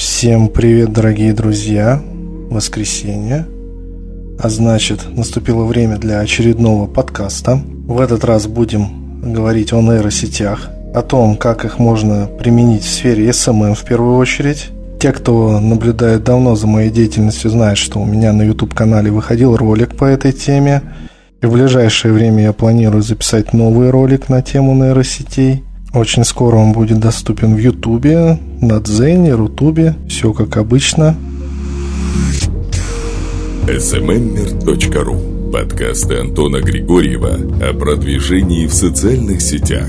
Всем привет, дорогие друзья! Воскресенье. А значит, наступило время для очередного подкаста. В этот раз будем говорить о нейросетях, о том, как их можно применить в сфере SMM в первую очередь. Те, кто наблюдает давно за моей деятельностью, знают, что у меня на YouTube-канале выходил ролик по этой теме. И в ближайшее время я планирую записать новый ролик на тему нейросетей – очень скоро он будет доступен в Ютубе, на Дзене, Рутубе. Все как обычно. smmmer.ru Подкасты Антона Григорьева о продвижении в социальных сетях.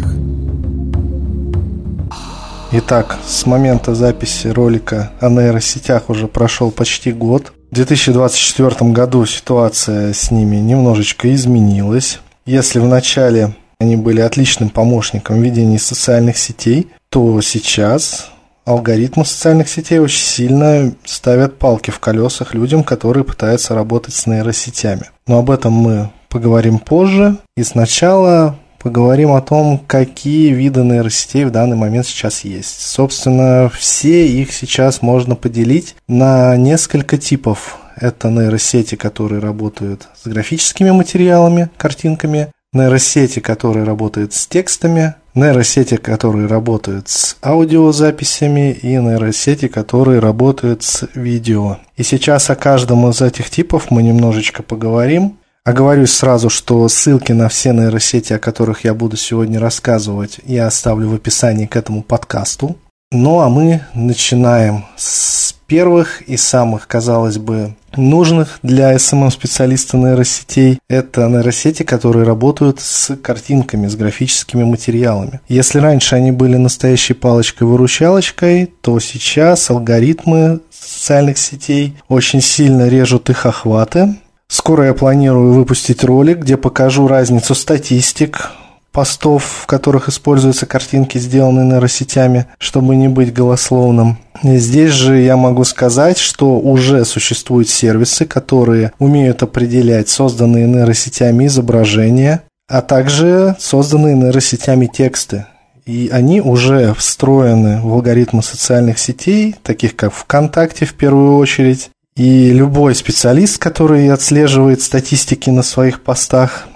Итак, с момента записи ролика о нейросетях уже прошел почти год. В 2024 году ситуация с ними немножечко изменилась. Если в начале они были отличным помощником в ведении социальных сетей, то сейчас алгоритмы социальных сетей очень сильно ставят палки в колесах людям, которые пытаются работать с нейросетями. Но об этом мы поговорим позже. И сначала поговорим о том, какие виды нейросетей в данный момент сейчас есть. Собственно, все их сейчас можно поделить на несколько типов. Это нейросети, которые работают с графическими материалами, картинками, нейросети, которые работают с текстами, нейросети, которые работают с аудиозаписями и нейросети, которые работают с видео. И сейчас о каждом из этих типов мы немножечко поговорим. Оговорюсь сразу, что ссылки на все нейросети, о которых я буду сегодня рассказывать, я оставлю в описании к этому подкасту. Ну а мы начинаем с первых и самых, казалось бы, нужных для SMM-специалиста нейросетей. Это нейросети, которые работают с картинками, с графическими материалами. Если раньше они были настоящей палочкой-выручалочкой, то сейчас алгоритмы социальных сетей очень сильно режут их охваты. Скоро я планирую выпустить ролик, где покажу разницу статистик постов, в которых используются картинки, сделанные нейросетями, чтобы не быть голословным. Здесь же я могу сказать, что уже существуют сервисы, которые умеют определять созданные нейросетями изображения, а также созданные нейросетями тексты. И они уже встроены в алгоритмы социальных сетей, таких как ВКонтакте в первую очередь. И любой специалист, который отслеживает статистики на своих постах,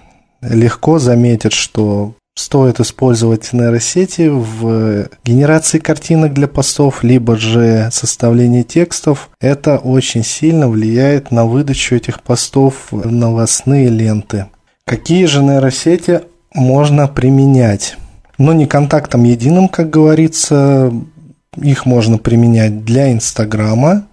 легко заметит, что стоит использовать нейросети в генерации картинок для постов, либо же составлении текстов. Это очень сильно влияет на выдачу этих постов в новостные ленты. Какие же нейросети можно применять? Но не контактом единым, как говорится, их можно применять для Инстаграма,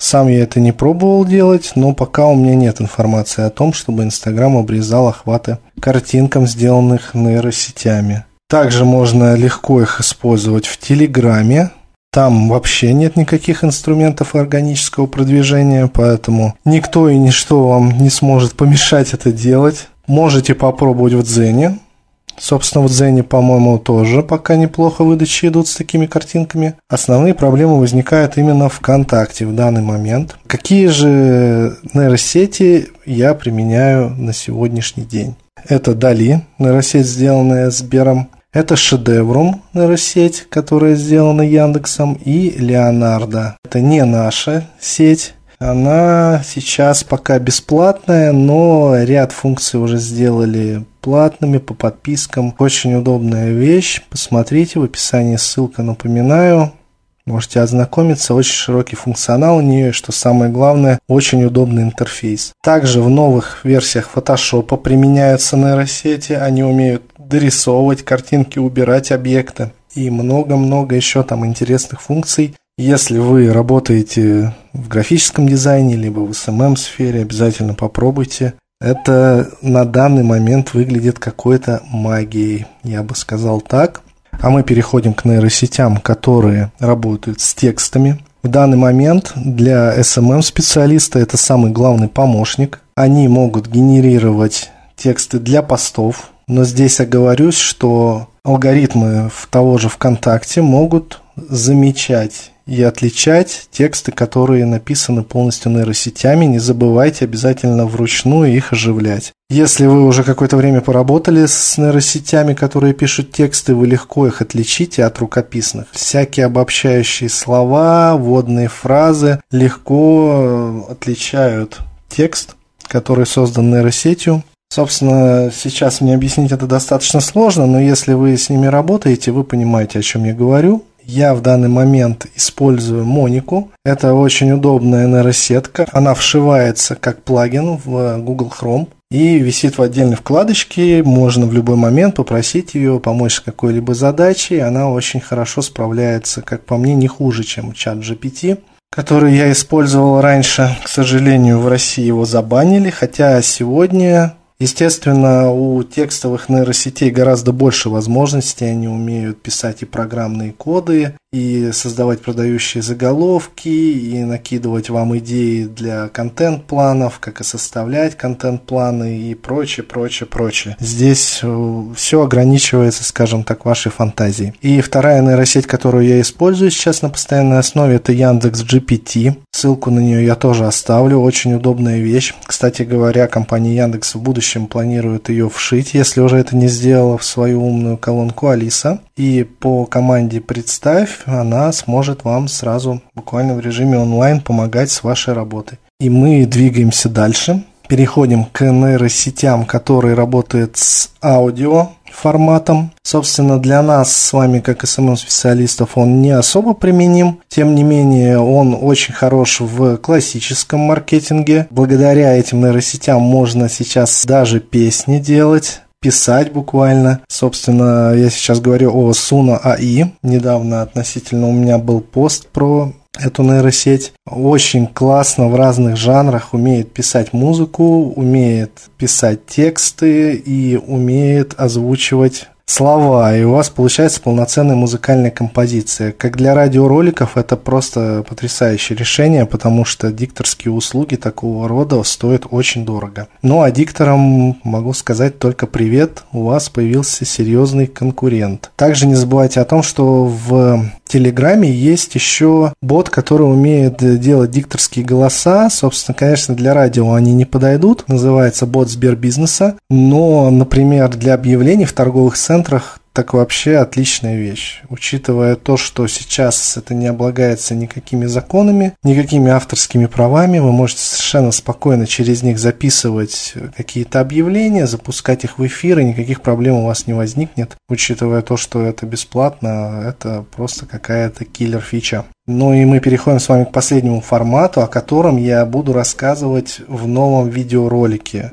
сам я это не пробовал делать, но пока у меня нет информации о том, чтобы Инстаграм обрезал охваты картинкам, сделанных нейросетями. Также можно легко их использовать в Телеграме. Там вообще нет никаких инструментов органического продвижения, поэтому никто и ничто вам не сможет помешать это делать. Можете попробовать в Дзене, Собственно, в Дзене, по-моему, тоже пока неплохо выдачи идут с такими картинками. Основные проблемы возникают именно в ВКонтакте в данный момент. Какие же нейросети я применяю на сегодняшний день? Это Дали, нейросеть, сделанная Сбером. Это Шедеврум, нейросеть, которая сделана Яндексом, и Леонардо. Это не наша сеть, она сейчас пока бесплатная, но ряд функций уже сделали платными по подпискам. Очень удобная вещь. Посмотрите в описании ссылка, напоминаю. Можете ознакомиться, очень широкий функционал у нее, и что самое главное, очень удобный интерфейс. Также в новых версиях Photoshop применяются нейросети, они умеют дорисовывать картинки, убирать объекты и много-много еще там интересных функций. Если вы работаете в графическом дизайне, либо в SMM-сфере, обязательно попробуйте. Это на данный момент выглядит какой-то магией, я бы сказал так. А мы переходим к нейросетям, которые работают с текстами. В данный момент для SMM-специалиста это самый главный помощник. Они могут генерировать тексты для постов, но здесь оговорюсь, что алгоритмы того же ВКонтакте могут замечать и отличать тексты, которые написаны полностью нейросетями. Не забывайте обязательно вручную их оживлять. Если вы уже какое-то время поработали с нейросетями, которые пишут тексты, вы легко их отличите от рукописных. Всякие обобщающие слова, водные фразы легко отличают текст, который создан нейросетью. Собственно, сейчас мне объяснить это достаточно сложно, но если вы с ними работаете, вы понимаете, о чем я говорю. Я в данный момент использую Монику. Это очень удобная нейросетка. Она вшивается как плагин в Google Chrome и висит в отдельной вкладочке. Можно в любой момент попросить ее помочь с какой-либо задачей. Она очень хорошо справляется, как по мне, не хуже, чем чат GPT который я использовал раньше. К сожалению, в России его забанили, хотя сегодня Естественно, у текстовых нейросетей гораздо больше возможностей. Они умеют писать и программные коды, и создавать продающие заголовки, и накидывать вам идеи для контент-планов, как и составлять контент-планы и прочее, прочее, прочее. Здесь э, все ограничивается, скажем так, вашей фантазией. И вторая нейросеть, которую я использую сейчас на постоянной основе, это Яндекс GPT. Ссылку на нее я тоже оставлю. Очень удобная вещь. Кстати говоря, компания Яндекс в будущем планирует ее вшить, если уже это не сделала в свою умную колонку Алиса. И по команде «Представь» она сможет вам сразу буквально в режиме онлайн помогать с вашей работой. И мы двигаемся дальше. Переходим к нейросетям, которые работают с аудио форматом. Собственно, для нас с вами, как СММ-специалистов, он не особо применим. Тем не менее, он очень хорош в классическом маркетинге. Благодаря этим нейросетям можно сейчас даже песни делать писать буквально. Собственно, я сейчас говорю о Suno AI. Недавно относительно у меня был пост про эту нейросеть. Очень классно в разных жанрах умеет писать музыку, умеет писать тексты и умеет озвучивать слова, и у вас получается полноценная музыкальная композиция. Как для радиороликов это просто потрясающее решение, потому что дикторские услуги такого рода стоят очень дорого. Ну а дикторам могу сказать только привет, у вас появился серьезный конкурент. Также не забывайте о том, что в Телеграме есть еще бот, который умеет делать дикторские голоса. Собственно, конечно, для радио они не подойдут. Называется бот Сбербизнеса. Но, например, для объявлений в торговых центрах так вообще отличная вещь. Учитывая то, что сейчас это не облагается никакими законами, никакими авторскими правами, вы можете совершенно спокойно через них записывать какие-то объявления, запускать их в эфир, и никаких проблем у вас не возникнет. Учитывая то, что это бесплатно, это просто какая-то киллер-фича. Ну и мы переходим с вами к последнему формату, о котором я буду рассказывать в новом видеоролике.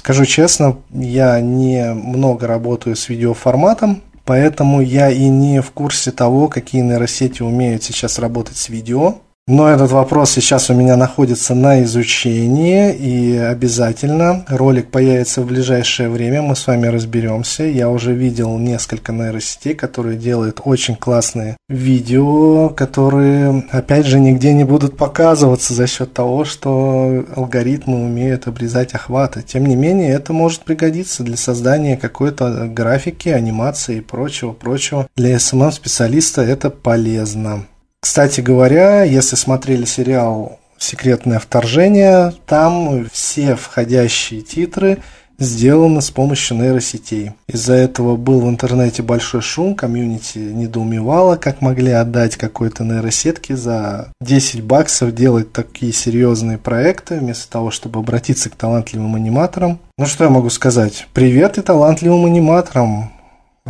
Скажу честно, я не много работаю с видеоформатом, поэтому я и не в курсе того, какие нейросети умеют сейчас работать с видео. Но этот вопрос сейчас у меня находится на изучении, и обязательно ролик появится в ближайшее время, мы с вами разберемся. Я уже видел несколько нейросетей, которые делают очень классные видео, которые, опять же, нигде не будут показываться за счет того, что алгоритмы умеют обрезать охваты. Тем не менее, это может пригодиться для создания какой-то графики, анимации и прочего-прочего. Для SMM-специалиста это полезно. Кстати говоря, если смотрели сериал «Секретное вторжение», там все входящие титры сделаны с помощью нейросетей. Из-за этого был в интернете большой шум, комьюнити недоумевало, как могли отдать какой-то нейросетке за 10 баксов делать такие серьезные проекты, вместо того, чтобы обратиться к талантливым аниматорам. Ну что я могу сказать? Привет и талантливым аниматорам!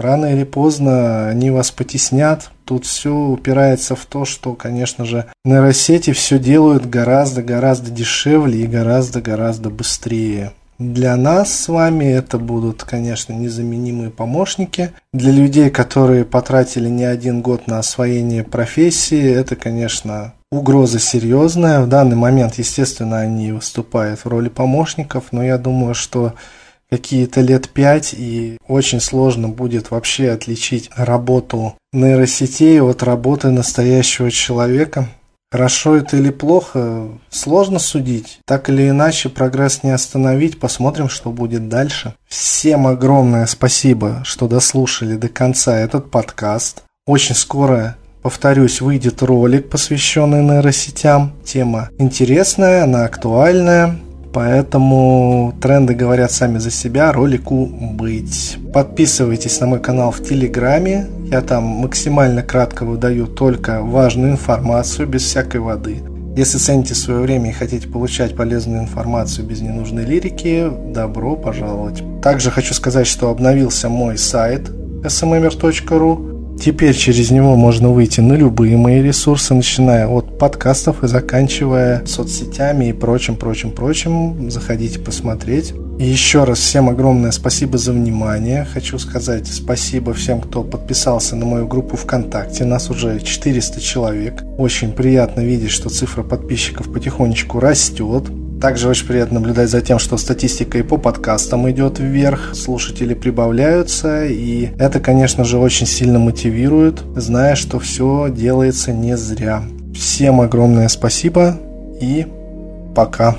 Рано или поздно они вас потеснят. Тут все упирается в то, что, конечно же, нейросети все делают гораздо-гораздо дешевле и гораздо-гораздо быстрее. Для нас с вами это будут, конечно, незаменимые помощники. Для людей, которые потратили не один год на освоение профессии, это, конечно, угроза серьезная. В данный момент, естественно, они выступают в роли помощников, но я думаю, что какие-то лет пять, и очень сложно будет вообще отличить работу нейросетей от работы настоящего человека. Хорошо это или плохо, сложно судить. Так или иначе, прогресс не остановить, посмотрим, что будет дальше. Всем огромное спасибо, что дослушали до конца этот подкаст. Очень скоро Повторюсь, выйдет ролик, посвященный нейросетям. Тема интересная, она актуальная. Поэтому тренды говорят сами за себя, ролику быть. Подписывайтесь на мой канал в Телеграме. Я там максимально кратко выдаю только важную информацию, без всякой воды. Если цените свое время и хотите получать полезную информацию без ненужной лирики, добро пожаловать. Также хочу сказать, что обновился мой сайт smmer.ru. Теперь через него можно выйти на любые мои ресурсы, начиная от подкастов и заканчивая соцсетями и прочим, прочим, прочим. Заходите посмотреть. И еще раз всем огромное спасибо за внимание. Хочу сказать спасибо всем, кто подписался на мою группу ВКонтакте. Нас уже 400 человек. Очень приятно видеть, что цифра подписчиков потихонечку растет. Также очень приятно наблюдать за тем, что статистика и по подкастам идет вверх, слушатели прибавляются, и это, конечно же, очень сильно мотивирует, зная, что все делается не зря. Всем огромное спасибо и пока.